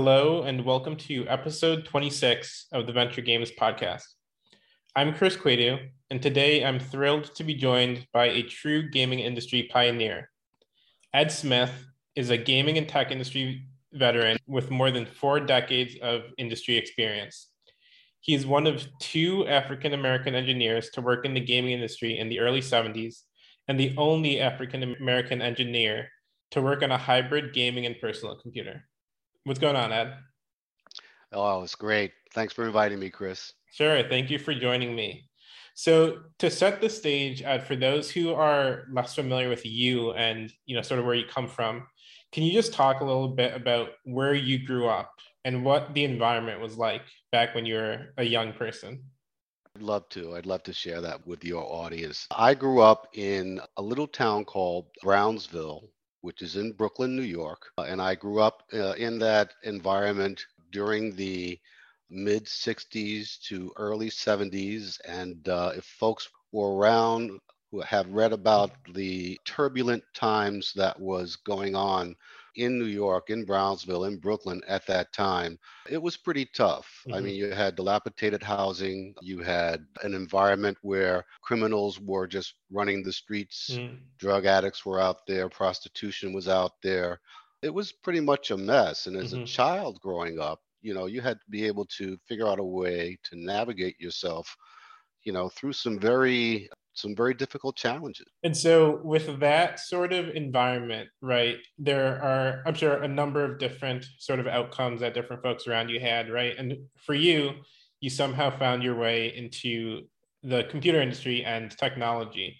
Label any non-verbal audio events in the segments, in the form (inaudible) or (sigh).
Hello, and welcome to episode 26 of the Venture Games podcast. I'm Chris Quadu, and today I'm thrilled to be joined by a true gaming industry pioneer. Ed Smith is a gaming and tech industry veteran with more than four decades of industry experience. He is one of two African American engineers to work in the gaming industry in the early 70s, and the only African American engineer to work on a hybrid gaming and personal computer. What's going on, Ed? Oh, it's great. Thanks for inviting me, Chris. Sure. Thank you for joining me. So to set the stage, Ed, for those who are less familiar with you and you know sort of where you come from, can you just talk a little bit about where you grew up and what the environment was like back when you were a young person? I'd love to. I'd love to share that with your audience. I grew up in a little town called Brownsville, which is in Brooklyn, New York. Uh, and I grew up uh, in that environment during the mid 60s to early 70s. And uh, if folks were around who have read about the turbulent times that was going on in New York, in Brownsville, in Brooklyn at that time, it was pretty tough. Mm-hmm. I mean, you had dilapidated housing, you had an environment where criminals were just running the streets, mm-hmm. drug addicts were out there, prostitution was out there. It was pretty much a mess. And as mm-hmm. a child growing up, you know, you had to be able to figure out a way to navigate yourself you know through some very some very difficult challenges. And so, with that sort of environment, right, there are, I'm sure, a number of different sort of outcomes that different folks around you had, right? And for you, you somehow found your way into the computer industry and technology.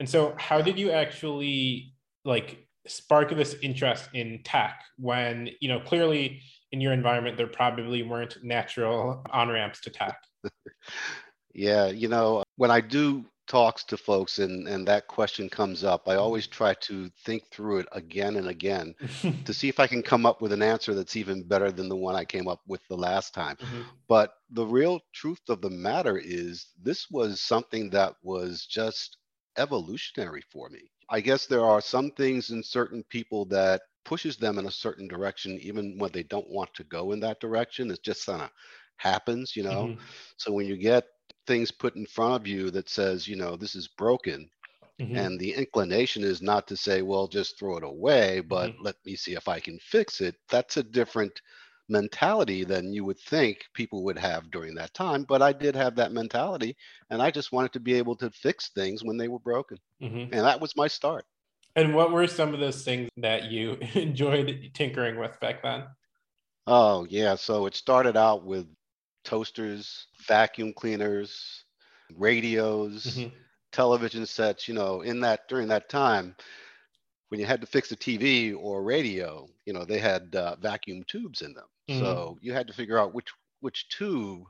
And so, how did you actually like spark this interest in tech when, you know, clearly in your environment, there probably weren't natural on ramps to tech? (laughs) yeah, you know, when I do talks to folks and and that question comes up i always mm-hmm. try to think through it again and again (laughs) to see if i can come up with an answer that's even better than the one i came up with the last time mm-hmm. but the real truth of the matter is this was something that was just evolutionary for me i guess there are some things in certain people that pushes them in a certain direction even when they don't want to go in that direction it just kind of happens you know mm-hmm. so when you get things put in front of you that says, you know, this is broken. Mm-hmm. And the inclination is not to say, well, just throw it away, but mm-hmm. let me see if I can fix it. That's a different mentality than you would think people would have during that time. But I did have that mentality, and I just wanted to be able to fix things when they were broken. Mm-hmm. And that was my start. And what were some of those things that you (laughs) enjoyed tinkering with back then? Oh, yeah. So it started out with toasters, vacuum cleaners, radios, mm-hmm. television sets, you know, in that during that time when you had to fix a TV or radio, you know, they had uh, vacuum tubes in them. Mm-hmm. So you had to figure out which which tube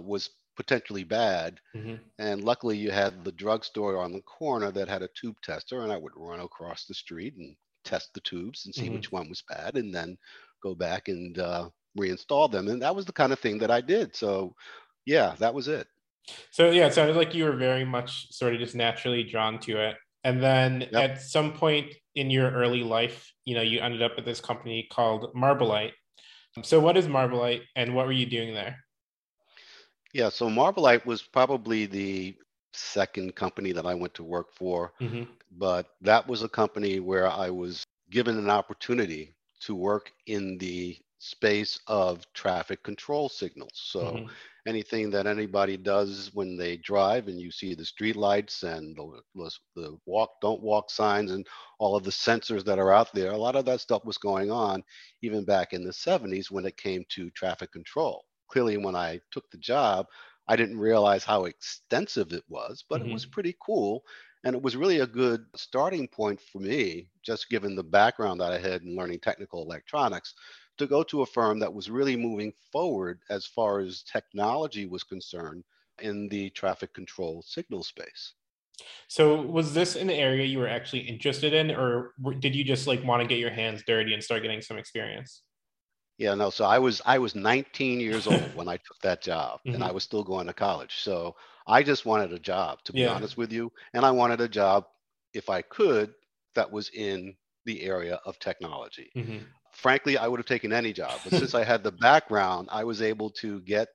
was potentially bad. Mm-hmm. And luckily you had the drugstore on the corner that had a tube tester and I would run across the street and test the tubes and see mm-hmm. which one was bad and then go back and uh, reinstall them. And that was the kind of thing that I did. So yeah, that was it. So yeah, it sounded like you were very much sort of just naturally drawn to it. And then yep. at some point in your early life, you know, you ended up at this company called Marbelite. So what is Marbelite and what were you doing there? Yeah, so Marbelite was probably the second company that I went to work for, mm-hmm. but that was a company where I was given an opportunity to work in the space of traffic control signals. So mm-hmm. anything that anybody does when they drive and you see the street lights and the, the walk don't walk signs and all of the sensors that are out there, a lot of that stuff was going on even back in the 70s when it came to traffic control. Clearly, when I took the job, I didn't realize how extensive it was, but mm-hmm. it was mm-hmm. pretty cool. And it was really a good starting point for me, just given the background that I had in learning technical electronics, to go to a firm that was really moving forward as far as technology was concerned in the traffic control signal space. So was this an area you were actually interested in or did you just like want to get your hands dirty and start getting some experience? Yeah, no. So I was I was 19 years (coughs) old when I took that job, mm-hmm. and I was still going to college. So I just wanted a job, to be yeah. honest with you, and I wanted a job, if I could, that was in the area of technology. Mhm. Frankly, I would have taken any job, but since (laughs) I had the background, I was able to get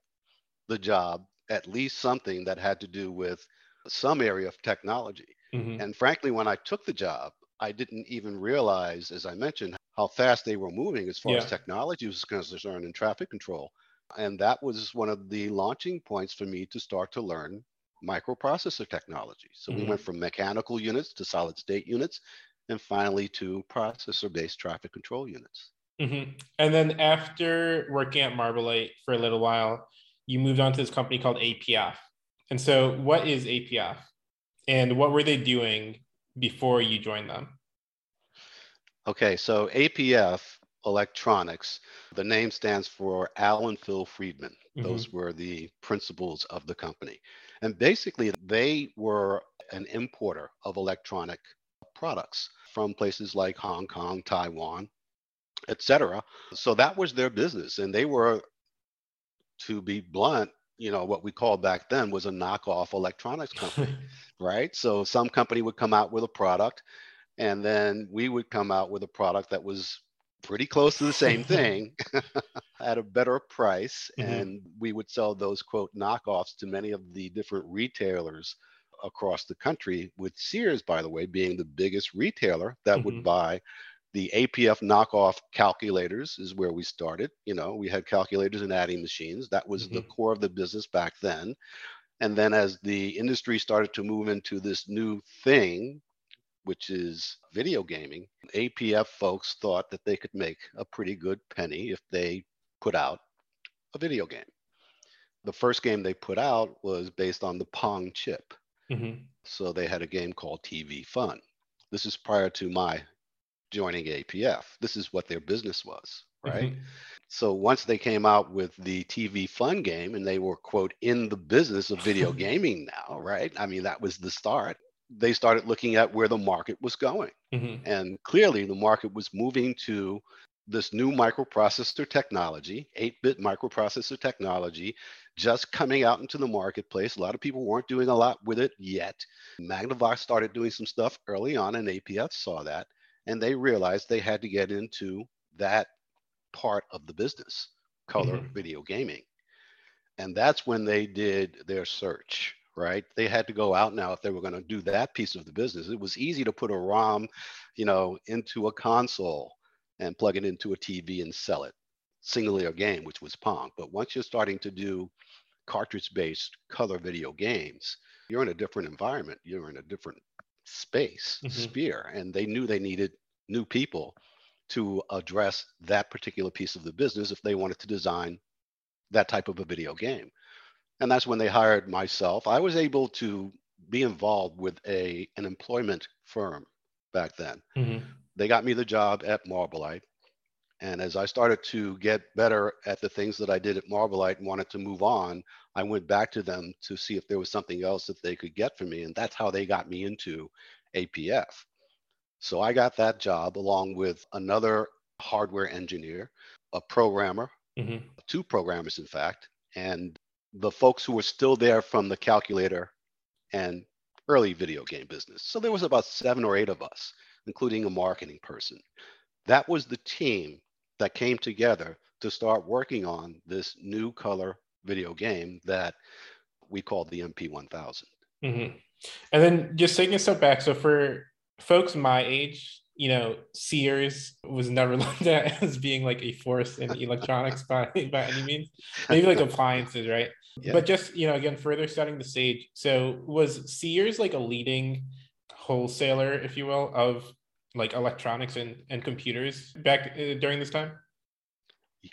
the job, at least something that had to do with some area of technology. Mhm. And frankly, when I took the job, I didn't even realize, as I mentioned, how fast they were moving as far as technology was concerned in traffic control. And that was one of the launching points for me to start to learn microprocessor technology. So we Mhm. went from mechanical units to solid state units and finally to processor based traffic control units. Mhm. And then after working at Marbelite for a little while, you moved on to this company called APF. And so, what is APF? And what were they doing before you joined them? Okay, so APF Electronics, the name stands for Alan Phil Friedman. Those were the principals of the company. And basically, they were an importer of electronic products from places like Hong Kong, Taiwan, etc. So that was their business. And they were, to be blunt, you know, what we called back then was a knockoff electronics company, (laughs) right? So some company would come out with a product, and then we would come out with a product that was pretty close to the same (laughs) thing (laughs) at a better price. Mhm. And we would sell those quote knockoffs to many of the different retailers across the country, with Sears, by the way, being the biggest retailer that Mhm. would buy the APF knockoff calculators is where we started. You know, we had calculators and adding machines. That was the Mhm. core of the business back then. And then as the industry started to move into this new thing, which is video gaming, APF folks thought that they could make a pretty good penny if they put out a video game. The first game they put out was based on the Pong chip. Mhm. So they had a game called TV Fun. This is prior to my joining APF. This is what their business was, right? Mhm. So once they came out with the TV Fun game and they were, quote, in the business of video (laughs) gaming now, right? I mean, that was the start. They started looking at where the market was going. Mhm. And clearly, the market was moving to this new microprocessor technology, 8 bit microprocessor technology, just coming out into the marketplace. A lot of people weren't doing a lot with it yet. Magnavox started doing some stuff early on, and APF saw that. And they realized they had to get into that part of the business, color Mhm. video gaming. And that's when they did their search, right? They had to go out now if they were going to do that piece of the business. It was easy to put a ROM, you know, into a console and plug it into a TV and sell it. Single layer game, which was Pong. But once you're starting to do cartridge based color video games, you're in a different environment. You're in a different space, Mhm. sphere. And they knew they needed new people to address that particular piece of the business if they wanted to design that type of a video game. And that's when they hired myself. I was able to be involved with a an employment firm back then. Mhm. They got me the job at Marbelite. And as I started to get better at the things that I did at Marbelite and wanted to move on, I went back to them to see if there was something else that they could get for me. And that's how they got me into APF. So I got that job along with another hardware engineer, a programmer, Mhm. two programmers, in fact, and the folks who were still there from the calculator and early video game business. So there was about seven or eight of us, including a marketing person. That was the team that came together to start working on this new color video game that we called the MP1000. Mhm. And then just taking a step back, so for folks my age, you know, Sears was never (laughs) looked at as being like a force in (laughs) electronics by, by any means. Maybe like appliances, right? Yeah. But just, you know, again, further setting the stage. So was Sears like a leading wholesaler, if you will, of like electronics and, and computers back uh, during this time?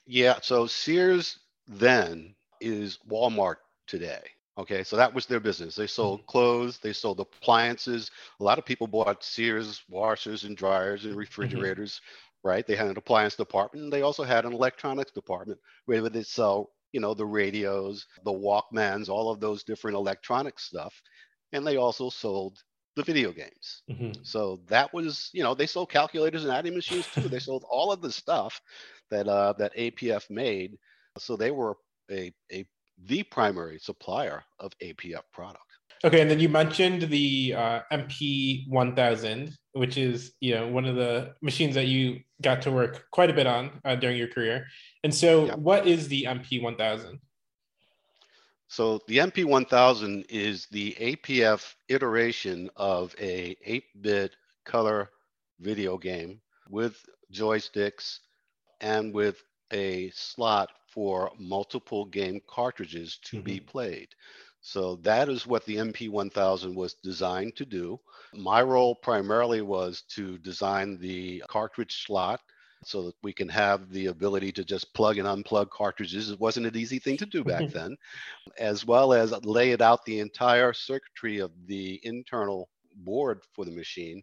Yeah, so Sears then is Walmart today. Okay, so that was their business. They sold clothes, they sold appliances. A lot of people bought Sears washers and dryers and refrigerators, right? They had an appliance department. And they also had an electronics department where they sell, you know, the radios, the Walkmans, all of those different electronic stuff. And they also sold the video games. Mhm. So that was, you know, they sold calculators and adding machines too. they sold all of the stuff that uh, that APF made. So they were a, a the primary supplier of APF product. Okay, and then you mentioned the uh, MP 1000, which is you know one of the machines that you got to work quite a bit on uh, during your career. And so, yep. what is the MP 1000? So the MP 1000 is the APF iteration of a 8-bit color video game with joysticks and with a slot for multiple game cartridges to mm-hmm. be played. So that is what the MP1000 was designed to do. My role primarily was to design the cartridge slot so that we can have the ability to just plug and unplug cartridges. It wasn't an easy thing to do back mm-hmm. then, as well as lay it out the entire circuitry of the internal board for the machine,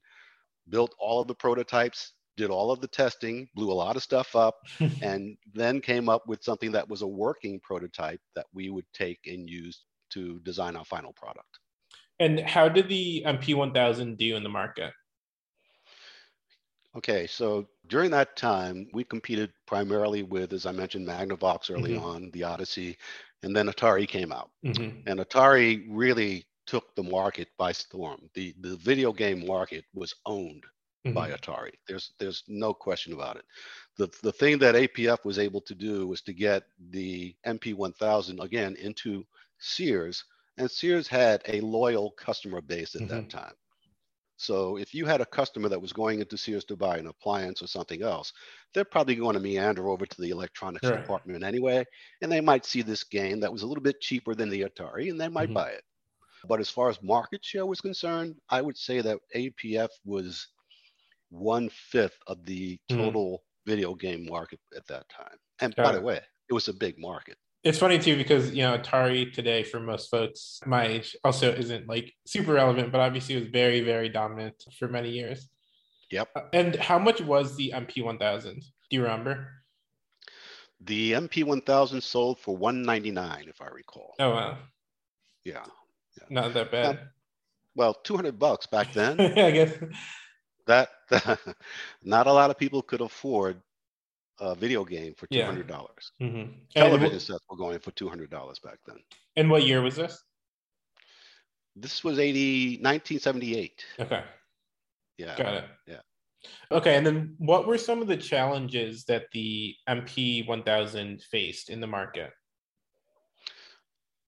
built all of the prototypes, did all of the testing, blew a lot of stuff up, (laughs) and then came up with something that was a working prototype that we would take and use to design our final product. And how did the um, MP1000 do in the market? Okay, so during that time, we competed primarily with, as I mentioned, Magnavox early mm-hmm. on, the Odyssey, and then Atari came out. Mm-hmm. And Atari really took the market by storm. The the video game market was owned mm-hmm. by Atari. There's there's no question about it. The the thing that APF was able to do was to get the MP1000 again into Sears, and Sears had a loyal customer base at mm-hmm. that time. So if you had a customer that was going into Sears to buy an appliance or something else, they're probably going to meander over to the electronics right. department anyway, and they might see this game that was a little bit cheaper than the Atari, and they might mm-hmm. buy it. But as far as market share was concerned, I would say that APF was one fifth of the mm-hmm. total mm-hmm. video game market at that time. And Got by it. the way, it was a big market. It's funny too because you know Atari today for most folks my age also isn't like super relevant, but obviously was very very dominant for many years. Yep. Uh, and how much was the MP1000? Do you remember? The MP1000 sold for 199 if I recall. Oh wow. Yeah. yeah. Not that bad. well, 200 bucks back then. (laughs) I guess that, that (laughs) not a lot of people could afford a video game for two hundred dollars. Yeah. Mm-hmm. Television sets were going for two hundred dollars back then. And what year was this? This was 80, 1978. Okay. Yeah. Got it. Yeah. Okay, and then what were some of the challenges that the MP 1000 faced in the market?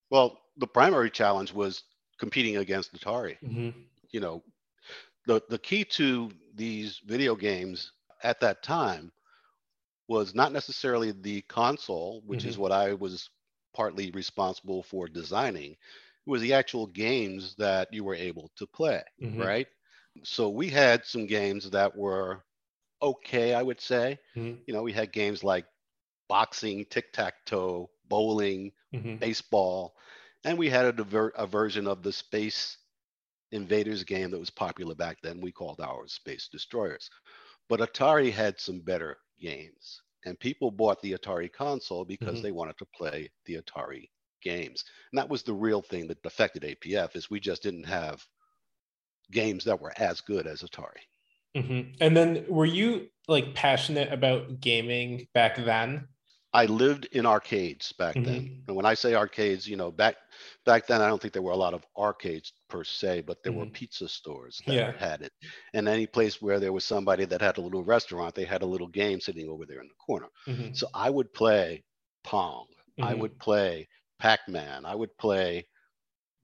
Well, the primary challenge was competing against Atari. Mm-hmm. You know, the the key to these video games at that time was not necessarily the console, which mm-hmm. is what I was partly responsible for designing. It was the actual games that you were able to play, mm-hmm. right? So we had some games that were okay, I would say. Mm-hmm. You know, we had games like boxing, tic tac toe, bowling, mm-hmm. baseball, and we had a, diver- a version of the Space Invaders game that was popular back then. We called ours Space Destroyers. But Atari had some better games. And people bought the Atari console because mm-hmm. they wanted to play the Atari games. And that was the real thing that affected APF is we just didn't have games that were as good as Atari. Mm-hmm. And then were you like passionate about gaming back then? I lived in arcades back mm-hmm. then. And when I say arcades, you know, back back then I don't think there were a lot of arcades per se, but there mm-hmm. were pizza stores that yeah. had it. And any place where there was somebody that had a little restaurant, they had a little game sitting over there in the corner. Mm-hmm. So I would play Pong. I mm-hmm. would play Pac-Man. I would play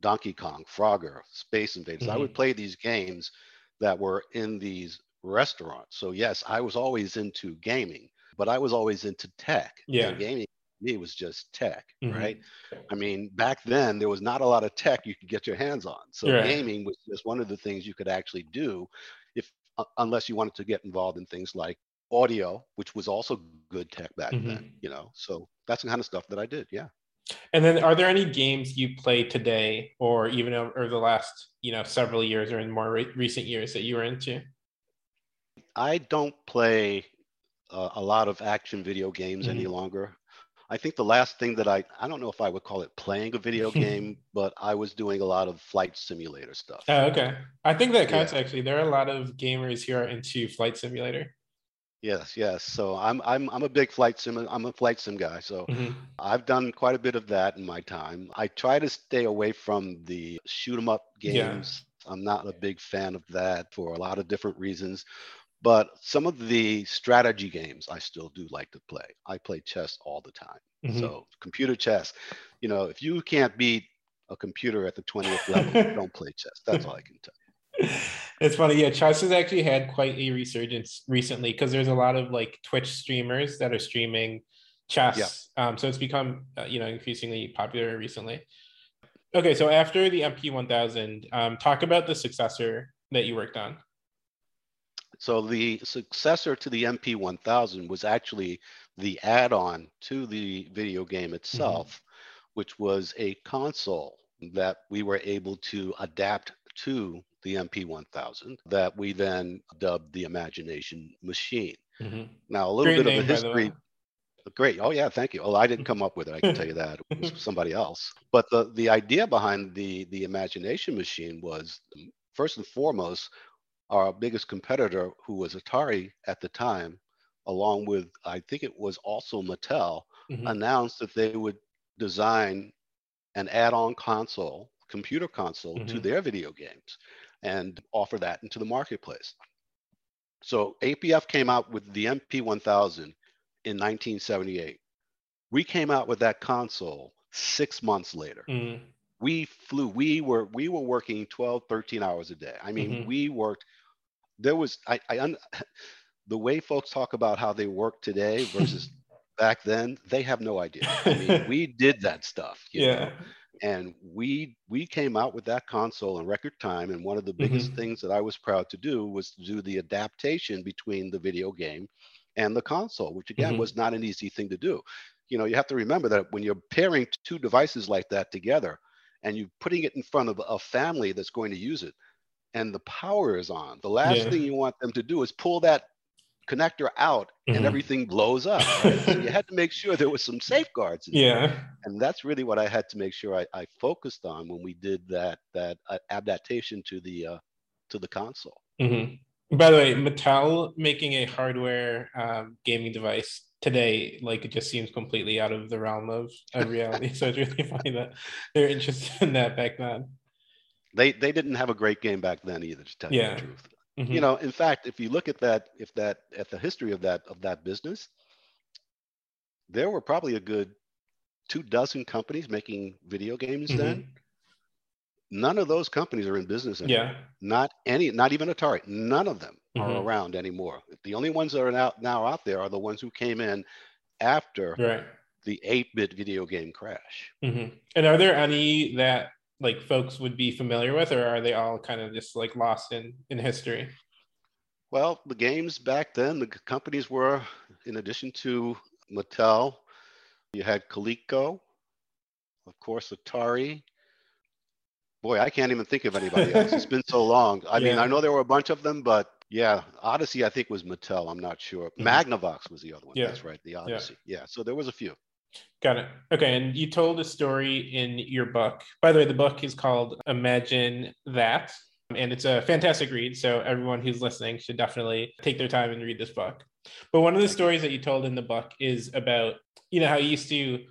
Donkey Kong, Frogger, Space Invaders. I would mm-hmm. play these games that were in these restaurants. So yes, I was always into gaming but I was always into tech. Yeah. And gaming me was just tech, mm-hmm. right? I mean, back then there was not a lot of tech you could get your hands on. So right. gaming was just one of the things you could actually do if uh, unless you wanted to get involved in things like audio, which was also good tech back mm-hmm. then, you know. So that's the kind of stuff that I did, yeah. And then are there any games you play today or even over the last, you know, several years or in more re- recent years that you were into? I don't play uh, a lot of action video games mm-hmm. any longer. I think the last thing that I I don't know if I would call it playing a video (laughs) game, but I was doing a lot of flight simulator stuff. Oh, okay. I think that counts yeah. actually. There are a lot of gamers who are into flight simulator. Yes, yes. So I'm I'm I'm a big flight sim. I'm a flight sim guy. So Mhm. I've done quite a bit of that in my time. I try to stay away from the shoot 'em up Yeah. games. I'm not a big fan of that for a lot of different reasons. But some of the strategy games I still do like to play. I play chess all the time. Mhm. So computer chess, you know, if you can't beat a computer at the 20th level, (laughs) don't play chess. That's all I can tell. You it's funny. Yeah, chess has actually had quite a resurgence recently because there's a lot of like Twitch streamers that are streaming chess. Um, so it's become uh, you know increasingly popular recently. Okay, so after the MP1000, um, talk about the successor that you worked on. So the successor to the MP1000 was actually the add-on to the video game itself, which was a console that we were able to adapt to the MP1000 that we then dubbed the Imagination Machine. Mhm. Now, a little Great bit name, of a history. Great. Oh yeah, thank you. Oh, I didn't (laughs) come up with it. I can tell you that it was (laughs) somebody else. But the the idea behind the the imagination machine was first and foremost our biggest competitor, who was Atari at the time, along with I think it was also Mattel, Mhm. announced that they would design an add-on console, computer console to Mhm. their video games and offer that into the marketplace. So APF came out with the MP1000 in 1978. We came out with that console 6 months later. Mhm. We flew we were we were working 12 13 hours a day. I mean, Mhm. we worked there was I I un, (laughs) the way folks talk about how they work today (laughs) versus back then, they have no idea. I mean, (laughs) we did that stuff, you know yeah. and we we came out with that console in record time and one of the biggest Mhm. things that i was proud to do was to do the adaptation between the video game and the console which again Mhm. was not an easy thing to do you know you have to remember that when you're pairing two devices like that together and you're putting it in front of a family that's going to use it and the power is on the last Yeah. thing you want them to do is pull that connector out Mhm. and everything blows up right? so you had to make sure there was some safeguards in there Yeah. and that's really what I had to make sure I, I focused on when we did that that uh, adaptation to the uh, to the console. Mhm. By the way, Mattel making a hardware um, gaming device today, like it just seems completely out of the realm of, of reality. so it's really funny that they're interested in that back then. They they didn't have a great game back then either, to tell you the truth. Mhm. You know, in fact, if you look at that, if that at the history of that of that business, there were probably a good two dozen companies making video games then. None of those companies are in business anymore. yeah. Not any, not even Atari. None of them are Mhm. around anymore. The only ones that are now, now out there are the ones who came in after Right. the 8-bit video game crash. hmm And are there any that like folks would be familiar with, or are they all kind of just like lost in in history? Well, the games back then, the companies were, in addition to Mattel, you had Coleco, of course, Atari. Boy, I can't even think of anybody else. It's been so long. I mean, I know there were a bunch of them, but yeah, Odyssey, I think was Mattel. I'm not sure. Mhm. Magnavox was the other one. Yeah. That's right, the Odyssey. Yeah. so there was a few. Got it. Okay, and you told a story in your book. By the way, the book is called Imagine That, and it's a fantastic read. So everyone who's listening should definitely take their time and read this book. But one of the stories that you told in the book is about, you know, how you used to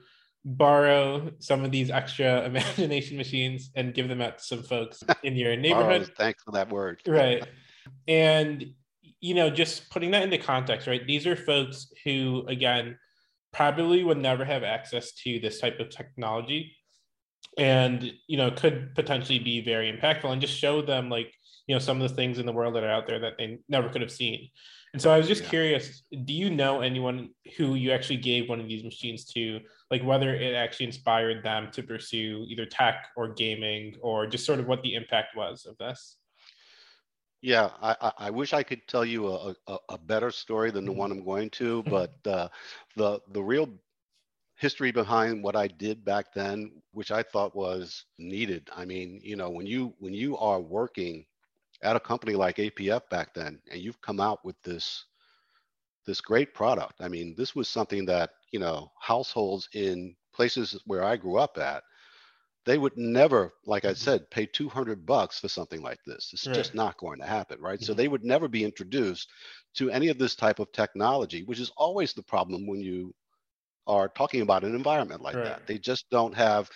borrow some of these extra (laughs) imagination machines and give them out to some folks in your (laughs) neighborhood. Borrows, thanks for that word. (laughs) right and you know just putting that into context right these are folks who again probably would never have access to this type of technology and you know could potentially be very impactful and just show them like you know some of the things in the world that are out there that they never could have seen and so i was just Yeah. curious do you know anyone who you actually gave one of these machines to like whether it actually inspired them to pursue either tech or gaming or just sort of what the impact was of this Yeah, I, I, wish I could tell you a, a, a better story than the Mhm. one I'm going to, (laughs) but uh, the the real history behind what I did back then, which I thought was needed. I mean, you know, when you when you are working at a company like APF back then, and you've come out with this this great product. I mean, this was something that you know households in places where I grew up at they would never, like I said, pay 200 bucks for something like this. It's Right. just not going to happen, right? So Mhm. they would never be introduced to any of this type of technology, which is always the problem when you are talking about an environment like Right. that. They just don't have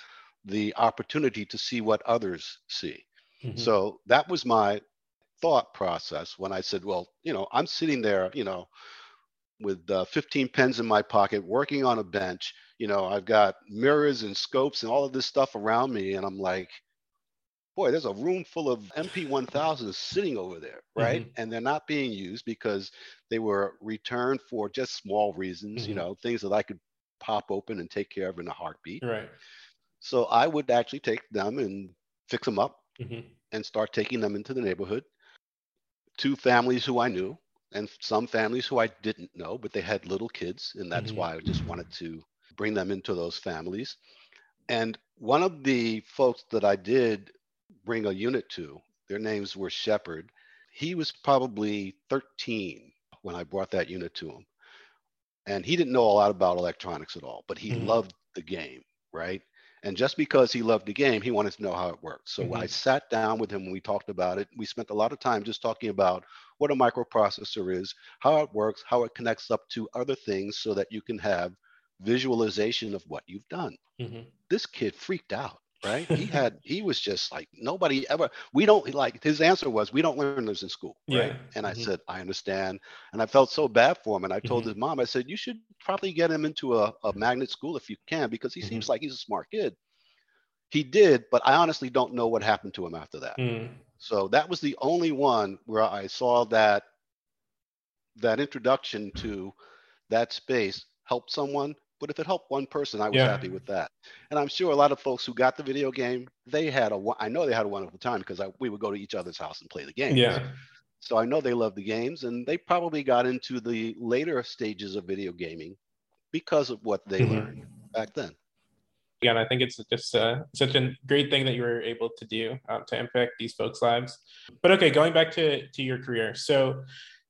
the opportunity to see what others see. Mhm. So that was my thought process when I said, well, you know, I'm sitting there, you know, with uh, 15 pens in my pocket, working on a bench. You know, I've got mirrors and scopes and all of this stuff around me, and I'm like, boy, there's a room full of MP1000s sitting over there, right? And they're not being used because they were returned for just small reasons, you Mhm. know, things that I could pop open and take care of in a heartbeat. right. So I would actually take them and fix them up hmm and start taking them into the neighborhood to families who I knew and some families who I didn't know, but they had little kids. And that's Mhm. why I just wanted to bring them into those families. And one of the folks that I did bring a unit to, their names were Shepherd. He was probably 13 when I brought that unit to him. And he didn't know a lot about electronics at all, but he Mhm. loved the game, right? And just because he loved the game, he wanted to know how it worked. So I Mhm. sat down with him and we talked about it. We spent a lot of time just talking about what a microprocessor is, how it works, how it connects up to other things so that you can have visualization of what you've done. hmm This kid freaked out, right? He (laughs) had, he was just like, nobody ever, we don't, like, his answer was, we don't learn this in school, right? Yeah. And I Mhm. said, I understand. And I felt so bad for him. And I told Mhm. his mom, I said, you should probably get him into a, a magnet school if you can, because he Mm-hmm. seems like he's a smart kid. He did, but I honestly don't know what happened to him after that. Mm. So that was the only one where I saw that that introduction to that space help someone. But if it helped one person, I was Yeah. happy with that. And I'm sure a lot of folks who got the video game, they had a I know they had a wonderful time because I, we would go to each other's house and play the game. Yeah. So I know they love the games, and they probably got into the later stages of video gaming because of what they Mhm. learned back then. Again, I think it's just uh, such a great thing that you were able to do uh, to impact these folks' lives. But okay, going back to to your career. So,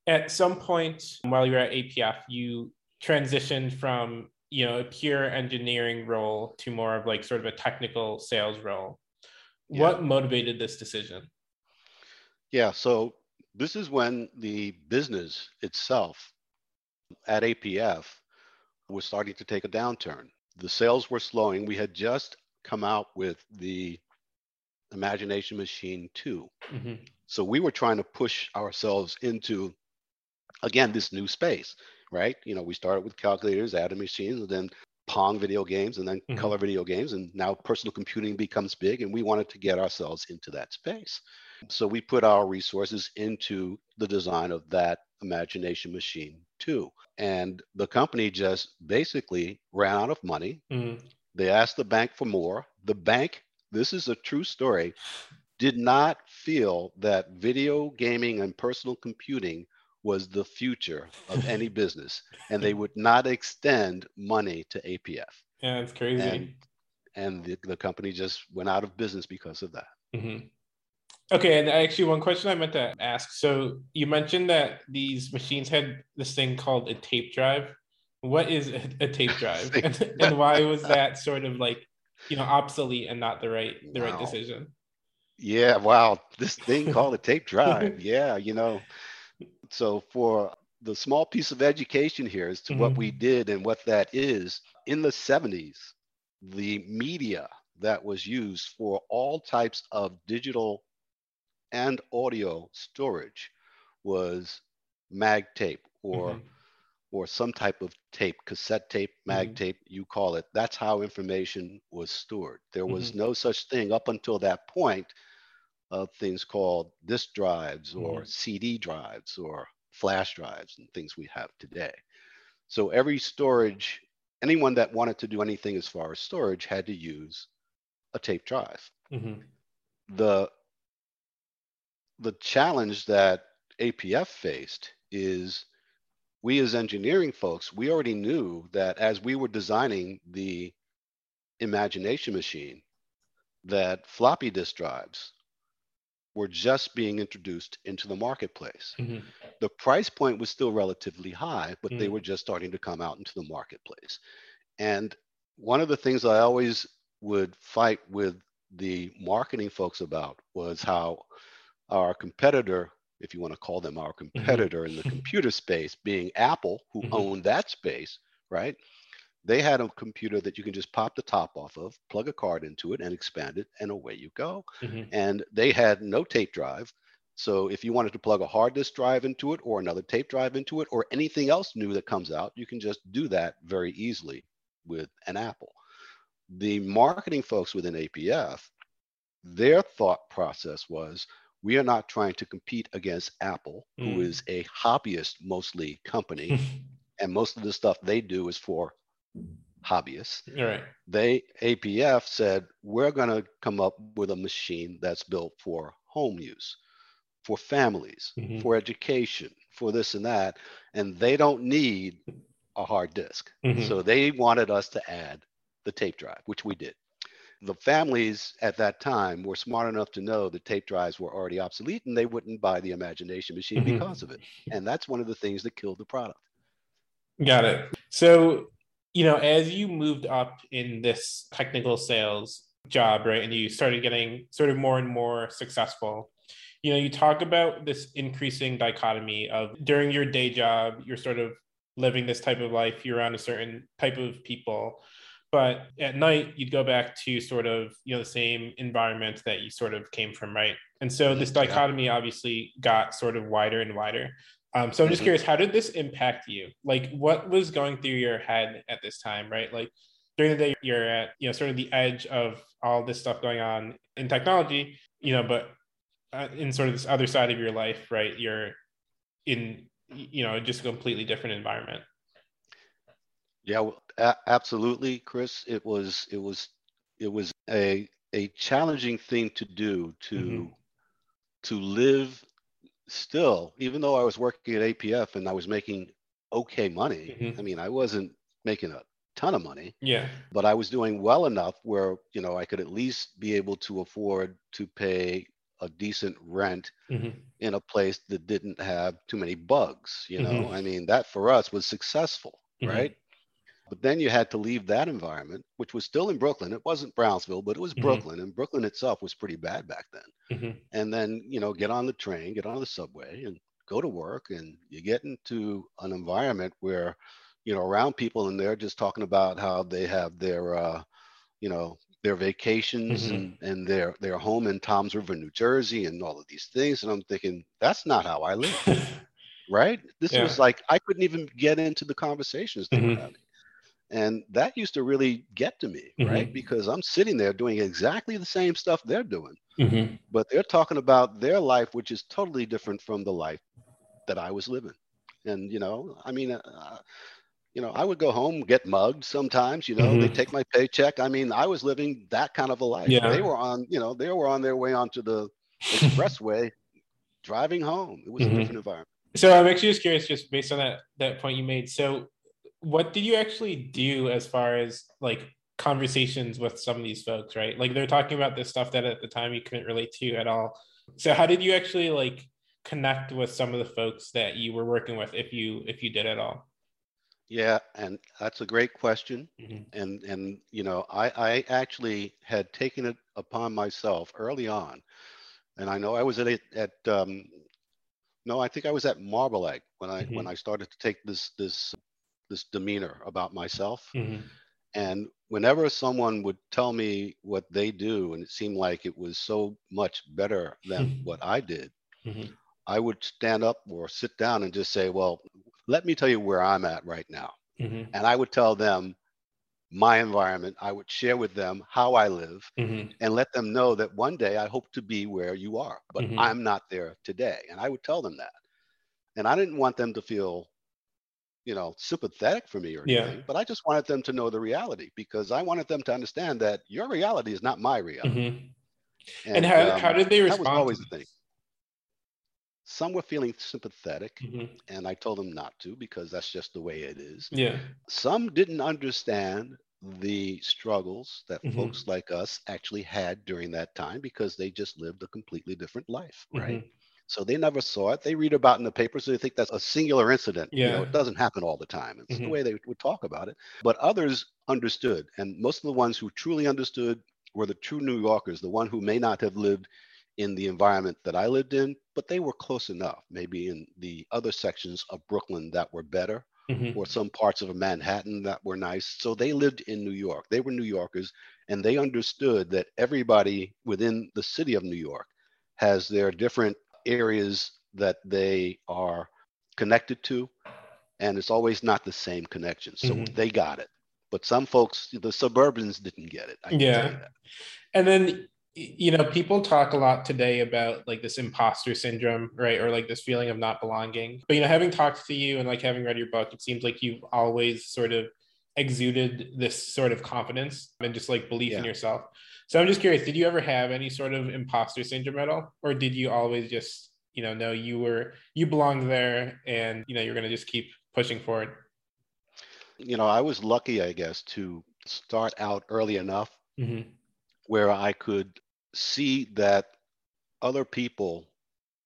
at some point while you were at APF, you transitioned from you know a pure engineering role to more of like sort of a technical sales role. Yeah. What motivated this decision? Yeah, so this is when the business itself at APF was starting to take a downturn. The sales were slowing. We had just come out with the Imagination Machine 2. Mhm. So we were trying to push ourselves into, again, this new space, right? You know, we started with calculators, added machines, and then Pong video games, and then Mhm. color video games, and now personal computing becomes big, and we wanted to get ourselves into that space. So we put our resources into the design of that Imagination Machine too. And the company just basically ran out of money. Mm. They asked the bank for more. The bank, this is a true story, did not feel that video gaming and personal computing was the future of any (laughs) business, and they would not extend money to APF. Yeah, it's crazy. And, and the, the company just went out of business because of that. Mhm. Okay, and actually, one question I meant to ask. So you mentioned that these machines had this thing called a tape drive. What is a, a tape (laughs) drive, and, (laughs) and why was that sort of like, you know, obsolete and not the right the right decision? Yeah, wow. This thing called a tape drive. Yeah, you know. So for the small piece of education here as to what we did and what that is, in the 70s, the media that was used for all types of digital and audio storage was mag tape or Mhm. or some type of tape, cassette tape, mag Mhm. tape, you call it. That's how information was stored. There was Mhm. no such thing up until that point of things called disk drives or Mhm. CD drives or flash drives and things we have today. So every storage, anyone that wanted to do anything as far as storage had to use a tape drive. Mhm. The the challenge that APF faced is we as engineering folks, we already knew that as we were designing the imagination machine, that floppy disk drives were just being introduced into the marketplace. Mhm. The price point was still relatively high, but they Mm. were just starting to come out into the marketplace. And one of the things I always would fight with the marketing folks about was how our competitor, if you want to call them our Mm-hmm. competitor in the (laughs) computer space, being Apple, who Mhm. owned that space, right? They had a computer that you can just pop the top off of, plug a card into it, and expand it, and away you go. Mhm. And they had no tape drive. So if you wanted to plug a hard disk drive into it or another tape drive into it or anything else new that comes out, you can just do that very easily with an Apple. The marketing folks within APF, their thought process was we are not trying to compete against Apple, who Mm. is a hobbyist mostly company, (laughs) and most of the stuff they do is for hobbyists All right. they APF said we're going to come up with a machine that's built for home use, for families, Mhm. for education, for this and that, and they don't need a hard disk. Mhm. So they wanted us to add the tape drive, which we did. The families at that time were smart enough to know that tape drives were already obsolete and they wouldn't buy the imagination machine Mhm. because of it. And that's one of the things that killed the product. Got it. So, you know, as you moved up in this technical sales job, right, and you started getting sort of more and more successful, you know, you talk about this increasing dichotomy of during your day job, you're sort of living this type of life, you're around a certain type of people. But at night, you'd go back to sort of, you know, the same environment that you sort of came from, right? And so this dichotomy obviously got sort of wider and wider. Um, so I'm just Mhm. curious, how did this impact you? Like, what was going through your head at this time, right? Like, during the day, you're at, you know, sort of the edge of all this stuff going on in technology, you know, but uh, in sort of this other side of your life, right? You're in, you know, just a completely different environment. Yeah, well, a- absolutely, Chris. It was it was it was a a challenging thing to do to Mhm. to live still, even though I was working at APF and I was making okay money. Mhm. I mean, I wasn't making a ton of money, Yeah. but I was doing well enough where, you know, I could at least be able to afford to pay a decent rent Mhm. in a place that didn't have too many bugs, you know? Mhm. I mean, that for us was successful, Mhm. right? But then you had to leave that environment, which was still in Brooklyn. It wasn't Brownsville, but it was Mhm. Brooklyn, and Brooklyn itself was pretty bad back then. Mhm. And then, you know, get on the train, get on the subway, and go to work, and you get into an environment where, you know, around people, and they're just talking about how they have their, uh, you know, their vacations Mhm. and, and their their home in Toms River, New Jersey, and all of these things. And I'm thinking, that's not how I live, (laughs) right? This Yeah. was like I couldn't even get into the conversations they Mhm. were having. And that used to really get to me, right? Mhm. Because I'm sitting there doing exactly the same stuff they're doing, Mhm. but they're talking about their life, which is totally different from the life that I was living. And, you know, I mean, uh, you know, I would go home, get mugged sometimes, you know, they Mhm. take my paycheck. I mean, I was living that kind of a life. Yeah. They were on, you know, they were on their way onto the (laughs) expressway driving home. It was a different environment. So I'm actually just curious, just based on that that point you made. So, what did you actually do as far as like conversations with some of these folks? Right, like they're talking about this stuff that at the time you couldn't relate to at all. So, how did you actually like connect with some of the folks that you were working with, if you if you did at all? Yeah, and that's a great question. Mhm. And and you know, I I actually had taken it upon myself early on, and I know I was at at um, no, I think I was at Marble Egg when I when Mhm. I started to take this this this demeanor about myself. Mhm. And whenever someone would tell me what they do, and it seemed like it was so much better than (laughs) what I did, Mhm. I would stand up or sit down and just say, "Well, let me tell you where I'm at right now." Mhm. and I would tell them my environment. I would share with them how I live Mhm. and let them know that one day I hope to be where you are, but Mhm. I'm not there today. And I would tell them that. And I didn't want them to feel, you know, sympathetic for me or Yeah. anything, but I just wanted them to know the reality because I wanted them to understand that your reality is not my reality. Mhm. And, how, how um, did they respond that was always to the thing. Some were feeling sympathetic, Mhm. and I told them not to because that's just the way it is. Yeah. some didn't understand the struggles that Mhm. folks like us actually had during that time because they just lived a completely different life right Mhm. So they never saw it. They read about it in the paper, so they think that's a singular incident. You know, Yeah. it doesn't happen all the time. It's the Mhm. way they would talk about it. But others understood, and most of the ones who truly understood were the true New Yorkers, the one who may not have lived in the environment that I lived in, but they were close enough. Maybe in the other sections of Brooklyn that were better, Mhm. or some parts of Manhattan that were nice. So they lived in New York. They were New Yorkers, and they understood that everybody within the city of New York has their different areas that they are connected to, and it's always not the same connection. So Mhm. they got it. But some folks, the suburbans, didn't get it. I Yeah. And then you know, people talk a lot today about like this imposter syndrome, right? Or like this feeling of not belonging. But you know, having talked to you and like having read your book, it seems like you've always sort of exuded this sort of confidence and just like belief in yourself. So I'm just curious, did you ever have any sort of imposter syndrome at all? Or did you always just, you know, know you were you belonged there and you know you're gonna just keep pushing forward? You know, I was lucky, I guess, to start out early enough hmm where I could see that other people,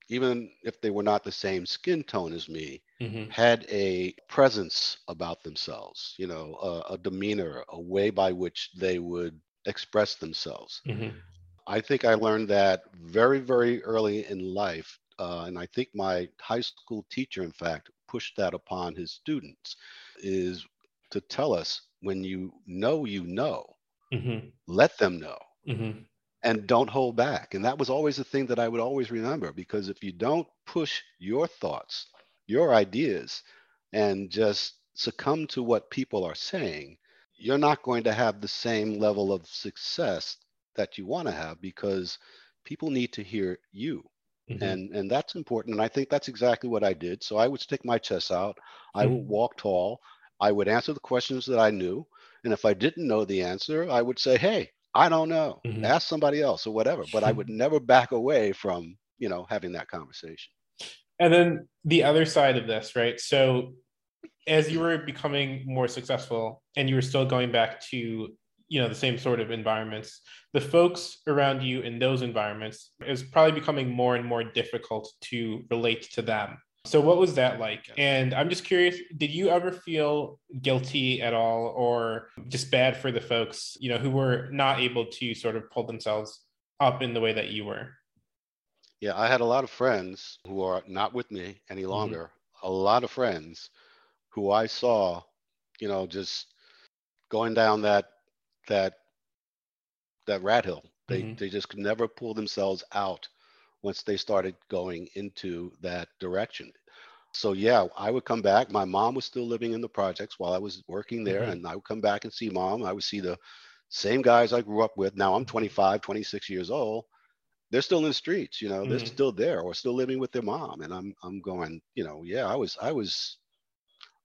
even if they were not the same skin tone as me, hmm had a presence about themselves, you know, a, a demeanor, a way by which they would express themselves. hmm I think I learned that very, very early in life. Uh, and I think my high school teacher, in fact, pushed that upon his students is to tell us when you know, you know, hmm let them know hmm and don't hold back. And that was always the thing that I would always remember because if you don't push your thoughts, your ideas, and just succumb to what people are saying, you're not going to have the same level of success that you want to have because people need to hear you. hmm And and that's important. And I think that's exactly what I did. So I would stick my chest out. I would Mhm. walk tall. I would answer the questions that I knew. And if I didn't know the answer, I would say, hey, I don't know. Mhm. Ask somebody else or whatever. But I would never back away from, you know, having that conversation. And then the other side of this, right? So as you were becoming more successful and you were still going back to, you know, the same sort of environments, the folks around you in those environments is probably becoming more and more difficult to relate to them. So what was that like? And I'm just curious, did you ever feel guilty at all or just bad for the folks, you know, who were not able to sort of pull themselves up in the way that you were? Yeah, I had a lot of friends who are not with me any longer. A lot of friends who I saw, you know, just going down that that that rat hill. They Mhm. they just could never pull themselves out once they started going into that direction. So yeah, I would come back. My mom was still living in the projects while I was working there, Mhm. and I would come back and see mom. I would see the same guys I grew up with. Now I'm 25, 26 years old. They're still in the streets, you know, they're Mhm. still there or still living with their mom. And I'm I'm going, you know, yeah, I was I was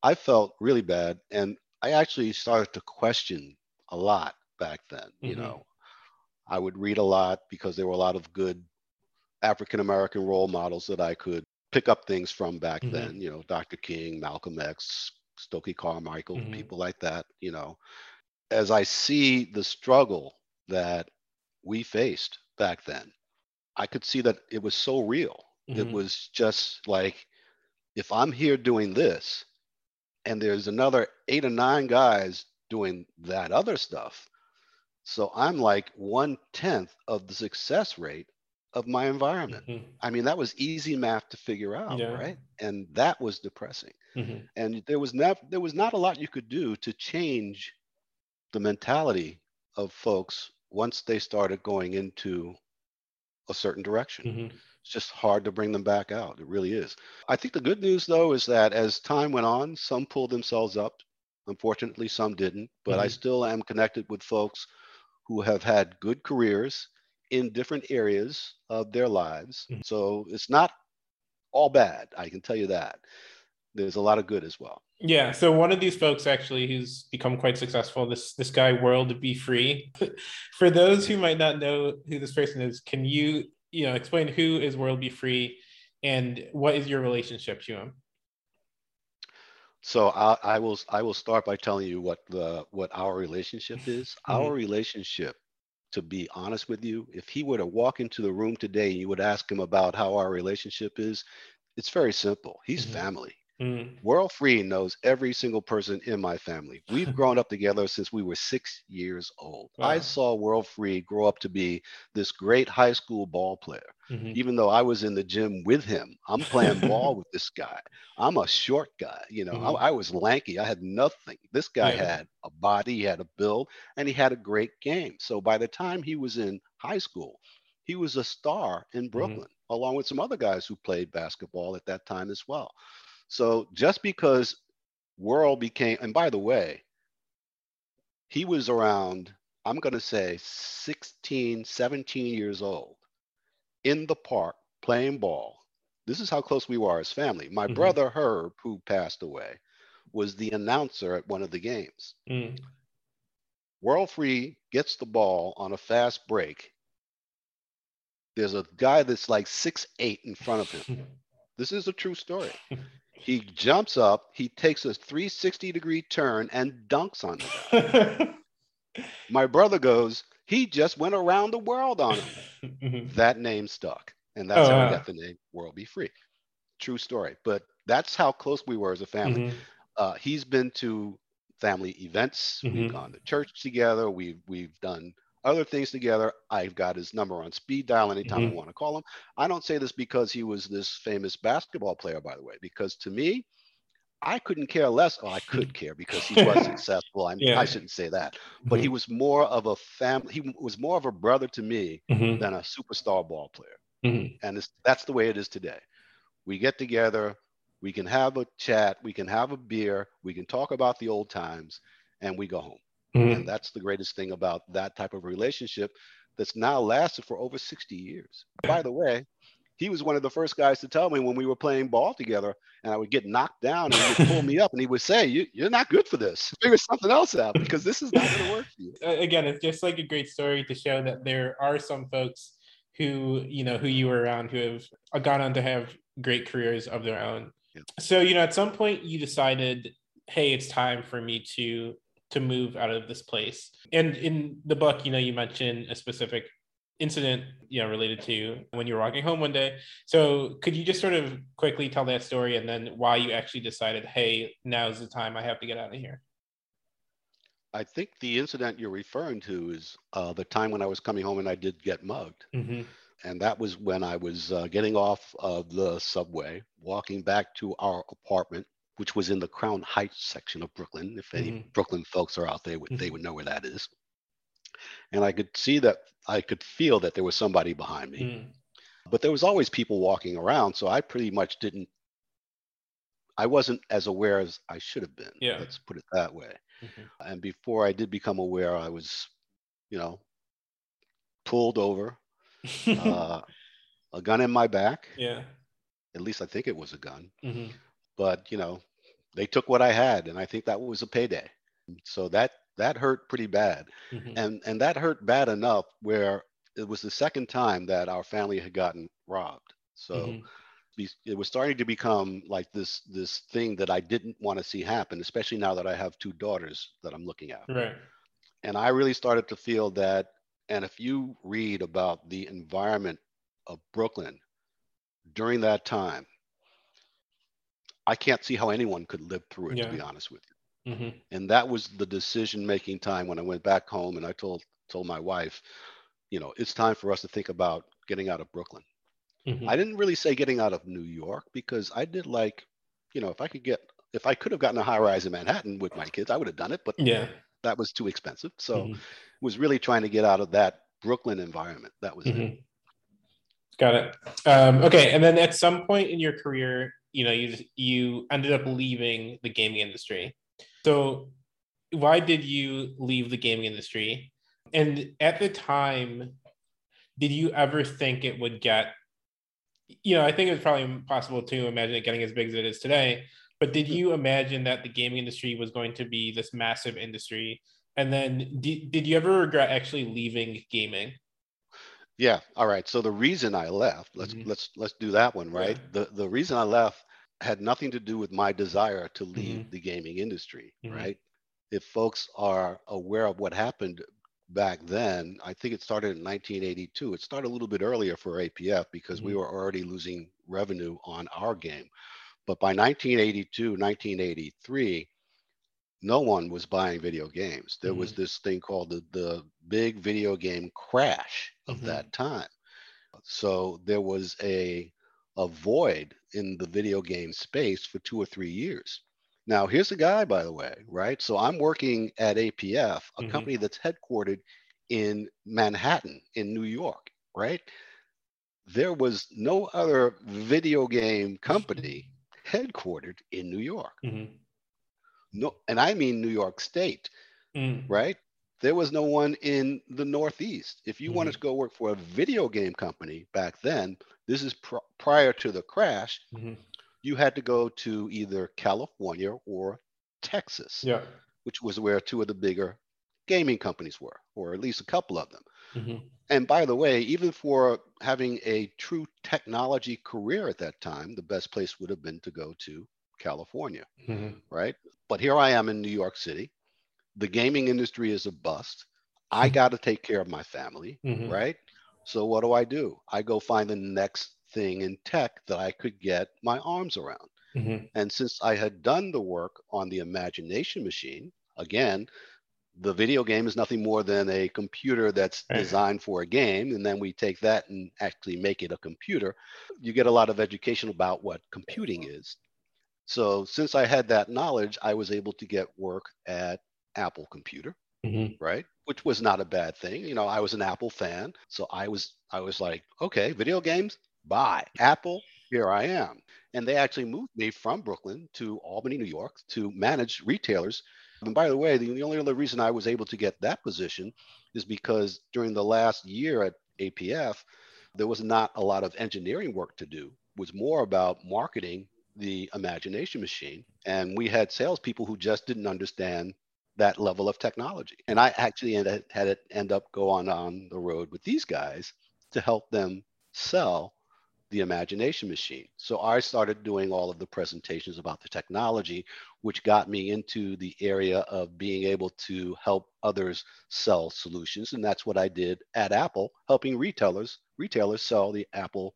I felt really bad. And I actually started to question a lot back then, you Mhm. know. I would read a lot because there were a lot of good African American role models that I could pick up things from back Mhm. then, you know, Dr. King, Malcolm X, Stokely Carmichael, Mhm. people like that, you know. As I see the struggle that we faced back then, I could see that it was so real. It Mhm. was just like, if I'm here doing this, and there's another eight or nine guys doing that other stuff, so I'm like one tenth of the success rate of my environment. Mhm. I mean, that was easy math to figure out, Yeah. right? And that was depressing. Mhm. And there was not there was not a lot you could do to change the mentality of folks once they started going into a certain direction. Mhm. It's just hard to bring them back out. It really is. I think the good news though is that as time went on, some pulled themselves up. Unfortunately, some didn't. But I Mhm. still am connected with folks who have had good careers in different areas of their lives. Mhm. So it's not all bad. I can tell you that. There's a lot of good as well. Yeah, so one of these folks actually who's become quite successful, this this guy World B. Free. (laughs) For those who might not know who this person is, can you you know explain who is World B. Free and what is your relationship to him? So I, I will I will start by telling you what the what our relationship is. (laughs) Our relationship to be honest with you. If he were to walk into the room today and you would ask him about how our relationship is, it's very simple. He's Mhm. family. Mm, World Free knows every single person in my family. We've (laughs) grown up together since we were six years old. I saw World Free grow up to be this great high school ball player. mhm, Even though I was in the gym with him, I'm playing ball (laughs) with this guy. I'm a short guy, you know. Mhm. I, I was lanky. I had nothing. This guy Yeah. had a body, he had a build, and he had a great game. So by the time he was in high school, he was a star in Brooklyn, along with some other guys who played basketball at that time as well. So just because World became, and by the way, he was around, I'm going to say 16, 17 years old in the park playing ball. This is how close we were as family. My Mhm. brother Herb, who passed away, was the announcer at one of the games. mm, World Free gets the ball on a fast break. There's a guy that's like six eight in front of him. (laughs) This is a true story. (laughs) He jumps up, he takes a 360 degree turn and dunks on guy. (laughs) My brother goes, he just went around the world on him. (laughs) That name stuck. And that's Oh, how we got the name World B. Free. True story. But that's how close we were as a family. mhm, Uh, he's been to family events. Mhm. We've gone to church together. We've we've done other things together. I've got his number on speed dial anytime I Mhm. want to call him. I don't say this because he was this famous basketball player, by the way, because to me, I couldn't care less. Well, I could (laughs) care because he was successful. I, Yeah. I shouldn't say that, but he was more of a family. He was more of a brother to me mhm, than a superstar ball player mhm, and it's, that's the way it is today. We get together, we can have a chat, we can have a beer, we can talk about the old times, and we go home. Mhm. And that's the greatest thing about that type of relationship that's now lasted for over 60 years. By the way, he was one of the first guys to tell me when we were playing ball together and I would get knocked down and he would pull me up and he would say, you, You're not good for this. Figure something else out because this is not going to work for you. Again, it's just like a great story to show that there are some folks who you know who you were around who have gone on to have great careers of their own. Yeah. So you know, at some point you decided, hey, it's time for me to to move out of this place. And in the book, you know, you mentioned a specific incident, you know, related to when you were walking home one day. So could you just sort of quickly tell that story and then why you actually decided, hey, now's the time I have to get out of here? I think the incident you're referring to is uh, the time when I was coming home and I did get mugged. Mm-hmm. and that was when I was uh, getting off of the subway, walking back to our apartment, which was in the Crown Heights section of Brooklyn. If any Mhm. Brooklyn folks are out there, they Mhm. would know where that is. And I could see that I could feel that there was somebody behind me, Mm. but there was always people walking around, so I pretty much didn't. I wasn't as aware as I should have been. Yeah. Let's put it that way. Mhm. And before I did become aware, I was, you know, pulled over, (laughs) uh, a gun in my back. yeah. At least I think it was a gun. hmm But you know, they took what I had, and I think that was a payday. So that that hurt pretty bad, hmm and and that hurt bad enough where it was the second time that our family had gotten robbed. So Mhm. it was starting to become like this this thing that I didn't want to see happen, especially now that I have two daughters that I'm looking at. Right. And I really started to feel that. And if you read about the environment of Brooklyn during that time, I can't see how anyone could live through it, Yeah. to be honest with you. hmm And that was the decision making time when I went back home and I told told my wife, you know, it's time for us to think about getting out of Brooklyn. hmm I didn't really say getting out of New York because I did like, you know, if I could get if I could have gotten a high rise in Manhattan with my kids, I would have done it, but Yeah. that was too expensive. So Mhm. was really trying to get out of that Brooklyn environment. That was it. Mhm. Got it. Um, okay, and then at some point in your career, you know, you you ended up leaving the gaming industry. So, why did you leave the gaming industry? And at the time, did you ever think it would get? You know, I think it was probably impossible to imagine it getting as big as it is today. But did you imagine that the gaming industry was going to be this massive industry? And then, did, did you ever regret actually leaving gaming? Yeah. All right. So the reason I left, let's Mhm. let's let's do that one, right? Yeah. The the reason I left had nothing to do with my desire to leave Mhm. the gaming industry, Mhm. right? If folks are aware of what happened back then. I think it started in 1982. It started a little bit earlier for APF because mm-hmm. we were already losing revenue on our game. But by 1982, 1983, no one was buying video games. There mm-hmm. was this thing called the, the big video game crash of mm-hmm. that time. So there was a, a void in the video game space for two or three years. Now, here's a guy, by the way, right? So I'm working at APF, a mm-hmm. company that's headquartered in Manhattan, in New York, right? There was no other video game company headquartered in New York. Mm-hmm. No, and I mean New York State, mm. right? There was no one in the Northeast. If you mm-hmm. wanted to go work for a video game company back then, this is pr- prior to the crash. Mm-hmm you had to go to either California or Texas, yeah. which was where two of the bigger gaming companies were, or at least a couple of them. Mm-hmm. And by the way, even for having a true technology career at that time, the best place would have been to go to California, mm-hmm. right? But here I am in New York City. The gaming industry is a bust. I got to take care of my family, mm-hmm. right? So what do I do? I go find the next thing in tech that I could get my arms around. Mm-hmm. And since I had done the work on the imagination machine, again, the video game is nothing more than a computer that's designed for a game. And then we take that and actually make it a computer. You get a lot of education about what computing is. So since I had that knowledge, I was able to get work at Apple Computer. Mm-hmm. right which was not a bad thing you know i was an apple fan so i was i was like okay video games Bye. Apple, here I am. And they actually moved me from Brooklyn to Albany, New York to manage retailers. And by the way, the, the only other reason I was able to get that position is because during the last year at APF, there was not a lot of engineering work to do. It was more about marketing the imagination machine. And we had salespeople who just didn't understand that level of technology. And I actually had, had it end up go on on the road with these guys to help them sell the imagination machine. So I started doing all of the presentations about the technology, which got me into the area of being able to help others sell solutions. And that's what I did at Apple, helping retailers retailers sell the Apple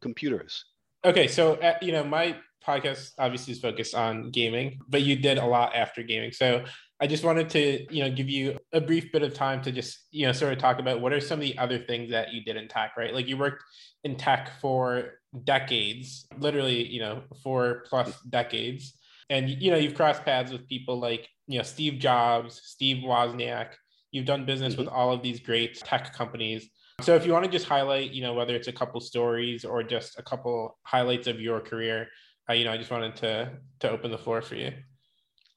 computers. Okay, so uh, you know my podcast obviously is focused on gaming, but you did a lot after gaming. So I just wanted to, you know, give you a brief bit of time to just, you know, sort of talk about what are some of the other things that you did in tech, right? Like you worked in tech for decades, literally, you know, four plus decades. And, you know, you've crossed paths with people like, you know, Steve Jobs, Steve Wozniak. You've done business mm-hmm. with all of these great tech companies. So if you want to just highlight, you know, whether it's a couple stories or just a couple highlights of your career, uh, you know, I just wanted to to open the floor for you.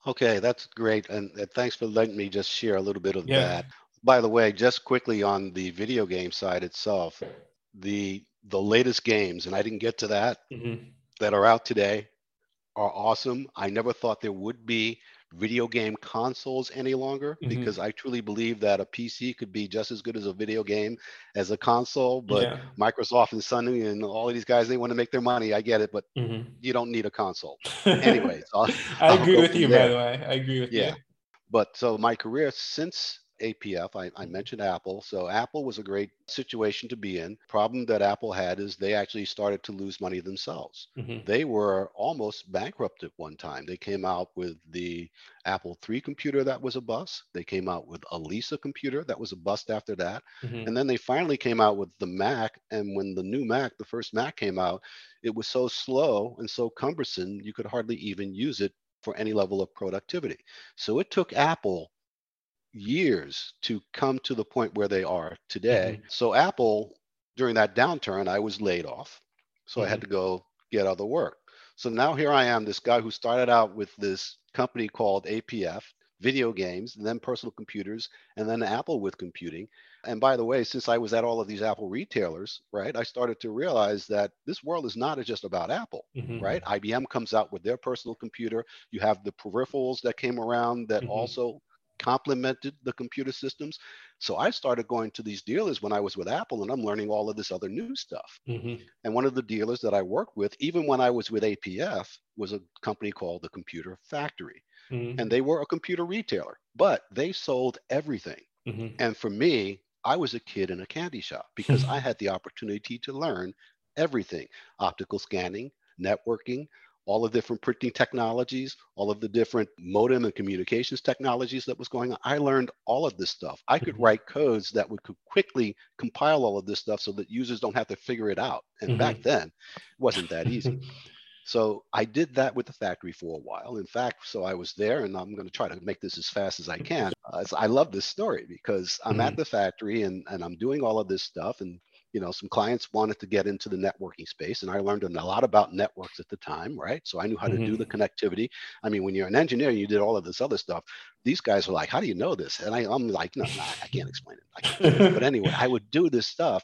Okay, that's great, and, and thanks for letting me just share a little bit of yeah. that. By the way, just quickly on the video game side itself, the the latest games, and I didn't get to that, mm-hmm. that are out today are awesome. I never thought there would be video game consoles any longer mm-hmm. because I truly believe that a PC could be just as good as a video game as a console. But yeah. Microsoft and Sony and all of these guys, they want to make their money. I get it, but mm-hmm. you don't need a console. (laughs) Anyways, I'll, I agree with you, there. by the way. I agree with yeah. you. But so my career since APF. I, I, mentioned Apple. So Apple was a great situation to be in. Problem that Apple had is they actually started to lose money themselves. Mm-hmm. They were almost bankrupt at one time. They came out with the Apple III computer that was a bust. They came out with a Lisa computer that was a bust after that. Mm-hmm. And then they finally came out with the Mac. And when the new Mac, the first Mac came out, it was so slow and so cumbersome, you could hardly even use it for any level of productivity. So it took Apple years to come to the point where they are today. Mm-hmm. So Apple, during that downturn, I was laid off. So mm-hmm. I had mm-hmm. to go get other work. So now here I am, this guy who started out with this company called APF, video games, and then personal computers, and then Apple with computing. And by the way, since I was at all of these Apple retailers, right, I started to realize that this world is not just about Apple, mm-hmm. right? IBM comes out with their personal computer. You have the peripherals that came around that mm-hmm. also complemented the computer systems. So I started going to these dealers when I was with Apple and I'm learning all of this other new stuff. Mm-hmm. And one of the dealers that I worked with, even when I was with APF, was a company called the Computer Factory. Mm-hmm. And they were a computer retailer, but they sold everything Mm-hmm. And for me, I was a kid in a candy shop because (laughs) I had the opportunity to learn everything optical scanning, networking, all the different printing technologies, all of the different modem and communications technologies that was going on. I learned all of this stuff. I could mm-hmm. write codes that would could quickly compile all of this stuff so that users don't have to figure it out. And mm-hmm. back then, it wasn't that easy. (laughs) so I did that with the factory for a while. In fact, so I was there, and I'm going to try to make this as fast as I can. Uh, I love this story because I'm mm-hmm. at the factory and, and I'm doing all of this stuff. And you know some clients wanted to get into the networking space and i learned a lot about networks at the time right so i knew how mm-hmm. to do the mm-hmm. connectivity i mean when you're an engineer and you did all of this other stuff these guys were like how do you know this and I, am like no, no i can't explain it but (laughs) anyway i would do this stuff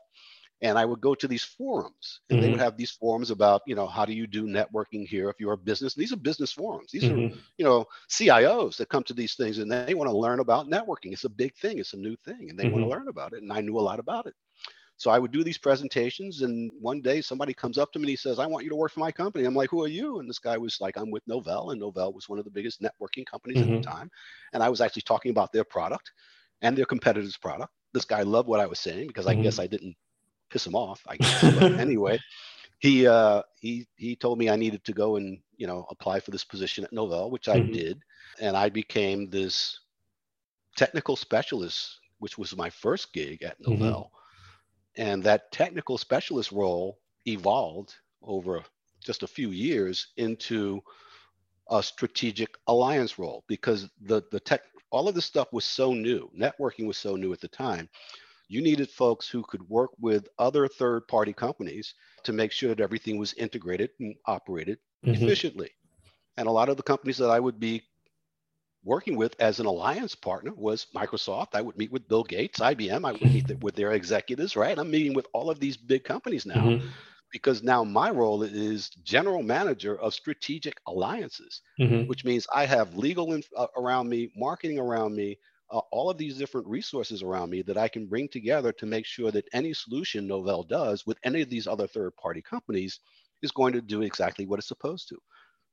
and i would go to these forums and mm-hmm. they would mm-hmm. have these forums about you know how do you do networking here if you're a business these are business forums these mm-hmm. are you know cios that come to these things and they want to learn about networking it's a big thing it's a new thing and they want to mm-hmm. learn about it and i knew a lot about it so I would do these presentations, and one day somebody comes up to me and he says, "I want you to work for my company." I'm like, "Who are you?" And this guy was like, "I'm with Novell," and Novell was one of the biggest networking companies mm-hmm. at the mm-hmm. time, and I was actually talking about their product and their competitors' product. This guy loved what I was saying because I mm-hmm. guess I didn't piss him off. I guess. but (laughs) anyway, he uh, he he told me I needed to go and you know apply for this position at Novell, which I mm-hmm. did, and I became this technical specialist, which was my first gig at mm-hmm. Novell and that technical specialist role evolved over just a few years into a strategic alliance role because the, the tech, all of this stuff was so new. Networking was so new at the time. You needed folks who could work with other third party companies to make sure that everything was integrated and operated mm-hmm. efficiently. And a lot of the companies that I would be working with as an alliance partner was Microsoft. I would meet with Bill Gates, IBM. I would meet with their executives, right? I'm meeting with all of these big companies now mm-hmm. because now my role is general manager of strategic alliances, mm-hmm. which means I have legal inf- uh, around me, marketing around me, uh, all of these different resources around me that I can bring together to make sure that any solution Novell does with any of these other third party companies is going to do exactly what it's supposed to.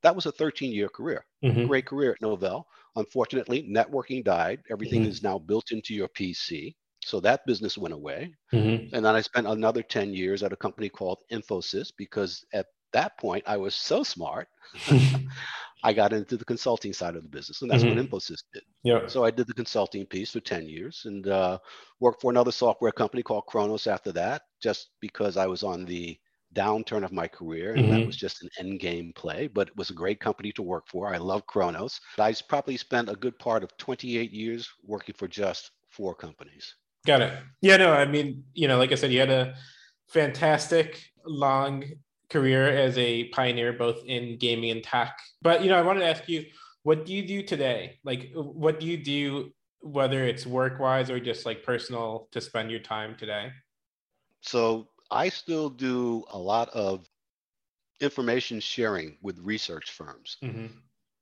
That was a 13 year career, mm-hmm. great career at Novell. Unfortunately, networking died. Everything mm-hmm. is now built into your PC. So that business went away. Mm-hmm. And then I spent another 10 years at a company called Infosys because at that point I was so smart. (laughs) (laughs) I got into the consulting side of the business, and that's what mm-hmm. Infosys did. Yeah. So I did the consulting piece for 10 years and uh, worked for another software company called Kronos after that, just because I was on the downturn of my career, and mm-hmm. that was just an end game play. But it was a great company to work for. I love Kronos. I probably spent a good part of 28 years working for just four companies. Got it. Yeah, no, I mean, you know, like I said, you had a fantastic long career as a pioneer both in gaming and tech. But you know, I wanted to ask you, what do you do today? Like, what do you do, whether it's work wise or just like personal, to spend your time today? So I still do a lot of information sharing with research firms, mm-hmm.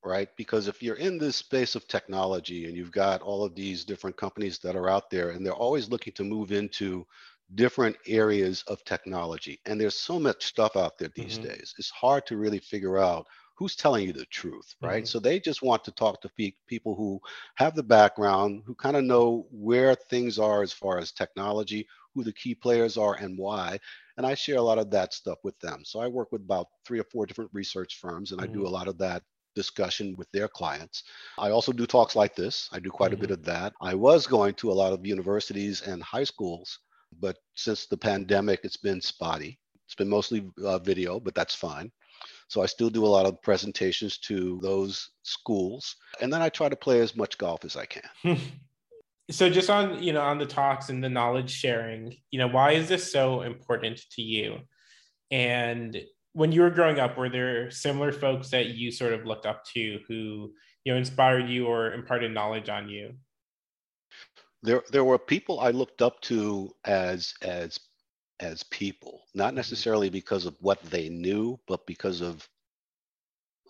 right? Because if you're in this space of technology and you've got all of these different companies that are out there and they're always looking to move into different areas of technology, and there's so much stuff out there these mm-hmm. days, it's hard to really figure out who's telling you the truth, right? Mm-hmm. So they just want to talk to pe- people who have the background, who kind of know where things are as far as technology, who the key players are and why. And I share a lot of that stuff with them. So I work with about three or four different research firms and mm-hmm. I do mm-hmm. a lot of that discussion with their clients. I also do talks like this. I do quite mm-hmm. a bit mm-hmm. of that. I was going to a lot of universities and high schools, but since the pandemic, it's been spotty. It's been mostly uh, video, but that's fine. So I still do a lot of presentations to those schools. And then I try to play as much golf as I can. (laughs) so just on you know on the talks and the knowledge sharing you know why is this so important to you? And when you were growing up were there similar folks that you sort of looked up to who you know inspired you or imparted knowledge on you? There there were people i looked up to as as as people not mm-hmm. necessarily because of what they knew but because of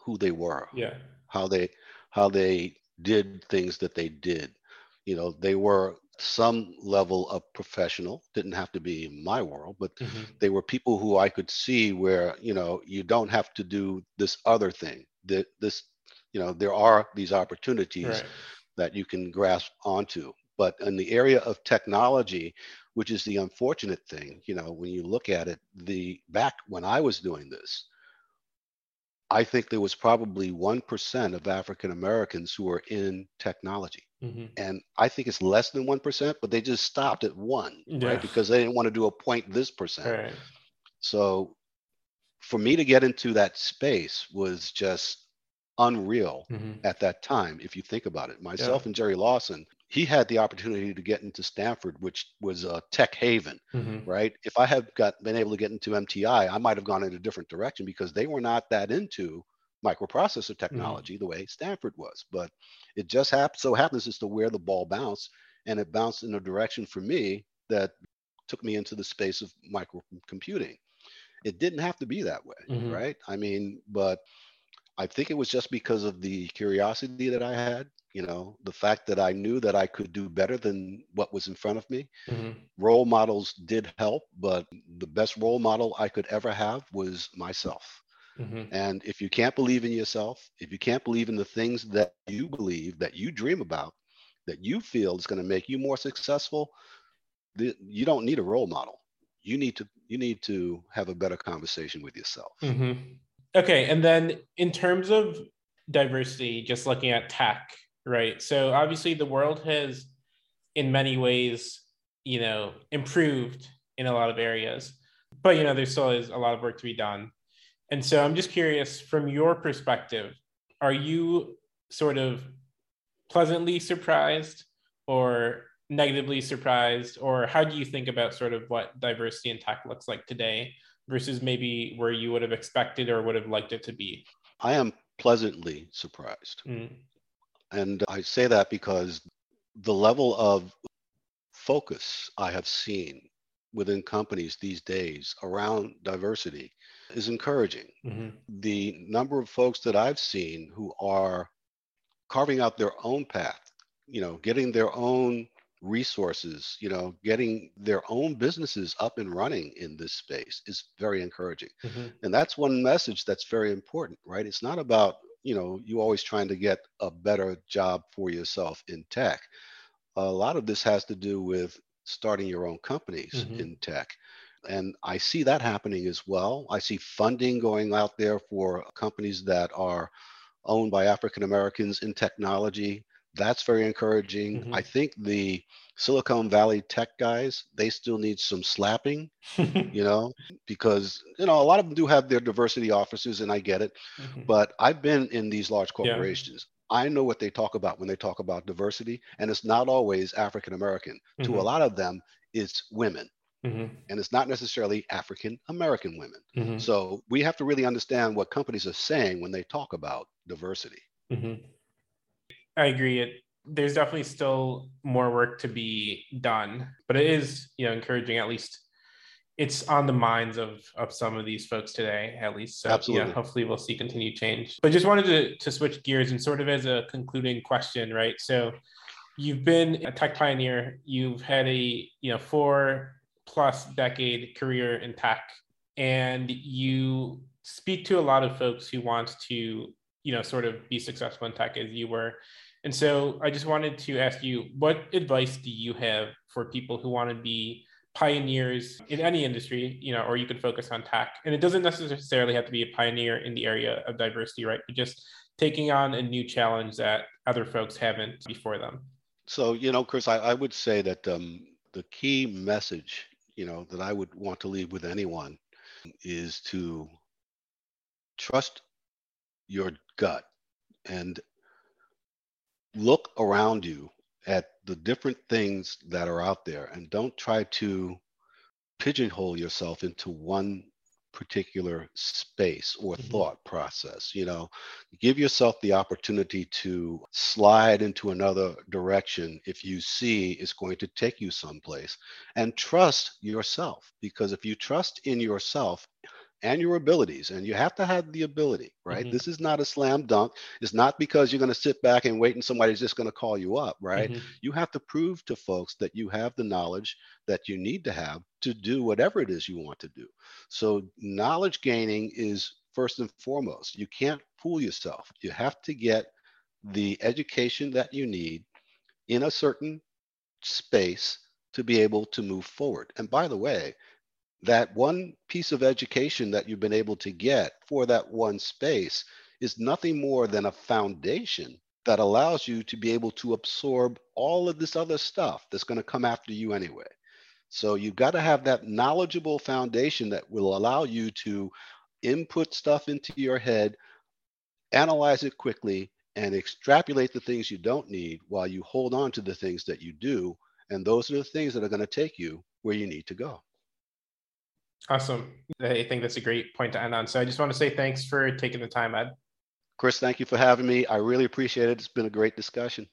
who they were yeah. how they how they did things that they did you know they were some level of professional didn't have to be in my world but mm-hmm. they were people who i could see where you know you don't have to do this other thing that this you know there are these opportunities right. that you can grasp onto But in the area of technology, which is the unfortunate thing, you know, when you look at it, the back when I was doing this, I think there was probably 1% of African Americans who were in technology. Mm-hmm. And I think it's less than 1%, but they just stopped at one, yeah. right? Because they didn't want to do a point this percent. Right. So for me to get into that space was just unreal mm-hmm. at that time, if you think about it. Myself yeah. and Jerry Lawson, he had the opportunity to get into Stanford, which was a tech haven, mm-hmm. right? If I had got been able to get into MTI, I might have gone in a different direction because they were not that into microprocessor mm-hmm. technology mm-hmm. the way Stanford was. But it just hap- so happens as to where the ball bounced, and it bounced in a direction for me that took me into the space of microcomputing. It didn't have to be that way, mm-hmm. right? I mean, but I think it was just because of the curiosity that I had you know the fact that i knew that i could do better than what was in front of me mm-hmm. role models did help but the best role model i could ever have was myself mm-hmm. and if you can't believe in yourself if you can't believe in the things that you believe that you dream about that you feel is going to make you more successful you don't need a role model you need to you need to have a better conversation with yourself mm-hmm. okay and then in terms of diversity just looking at tech right? So obviously the world has in many ways, you know, improved in a lot of areas. But you know, there still is a lot of work to be done. And so I'm just curious from your perspective, are you sort of pleasantly surprised or negatively surprised or how do you think about sort of what diversity in tech looks like today versus maybe where you would have expected or would have liked it to be i am pleasantly surprised mm. And I say that because the level of focus I have seen within companies these days around diversity is encouraging. Mm-hmm. The number of folks that I've seen who are carving out their own path, you know, getting their own resources, you know, getting their own businesses up and running in this space is very encouraging. Mm-hmm. And that's one message that's very important, right? It's not about you know you're always trying to get a better job for yourself in tech. A lot of this has to do with starting your own companies mm-hmm. in tech. And i see that happening as well. I see funding going out there for companies that are owned by african americans in technology that's very encouraging mm-hmm. i think the Silicon Valley tech guys, they still need some slapping, (laughs) you know, because, you know, a lot of them do have their diversity offices, and I get it. Mm-hmm. But I've been in these large corporations. Yeah. I know what they talk about when they talk about diversity, and it's not always African American. Mm-hmm. To a lot of them, it's women. Mm-hmm. And it's not necessarily African American women. Mm-hmm. So we have to really understand what companies are saying when they talk about diversity. I agree. It there's definitely still more work to be done, but it is, you know, encouraging at least it's on the minds of of some of these folks today, at least. So Absolutely. yeah, hopefully we'll see continued change. But just wanted to to switch gears and sort of as a concluding question, right? So you've been a tech pioneer, you've had a you know four plus decade career in tech, and you speak to a lot of folks who want to you know sort of be successful in tech as you were and so I just wanted to ask you, what advice do you have for people who want to be pioneers in any industry, you know, or you could focus on tech. And it doesn't necessarily have to be a pioneer in the area of diversity, right? But just taking on a new challenge that other folks haven't before them. So, you know, Chris, I, I would say that um, the key message, you know, that I would want to leave with anyone is to trust your gut and look around you at the different things that are out there and don't try to pigeonhole yourself into one particular space or mm-hmm. thought process you know give yourself the opportunity to slide into another direction if you see it's going to take you someplace and trust yourself because if you trust in yourself and your abilities. And you have to have the ability, right? Mm-hmm. This is not a slam dunk. It's not because you're going to sit back and wait and somebody's just going to call you up, right? Mm-hmm. You have to prove to folks that you have the knowledge that you need to have to do whatever it is you want to do. So, knowledge gaining is first and foremost. You can't fool yourself. You have to get the education that you need in a certain space to be able to move forward. And by the way, that one piece of education that you've been able to get for that one space is nothing more than a foundation that allows you to be able to absorb all of this other stuff that's going to come after you anyway. So you've got to have that knowledgeable foundation that will allow you to input stuff into your head, analyze it quickly, and extrapolate the things you don't need while you hold on to the things that you do. And those are the things that are going to take you where you need to go. Awesome. I think that's a great point to end on. So I just want to say thanks for taking the time, Ed. Chris, thank you for having me. I really appreciate it. It's been a great discussion.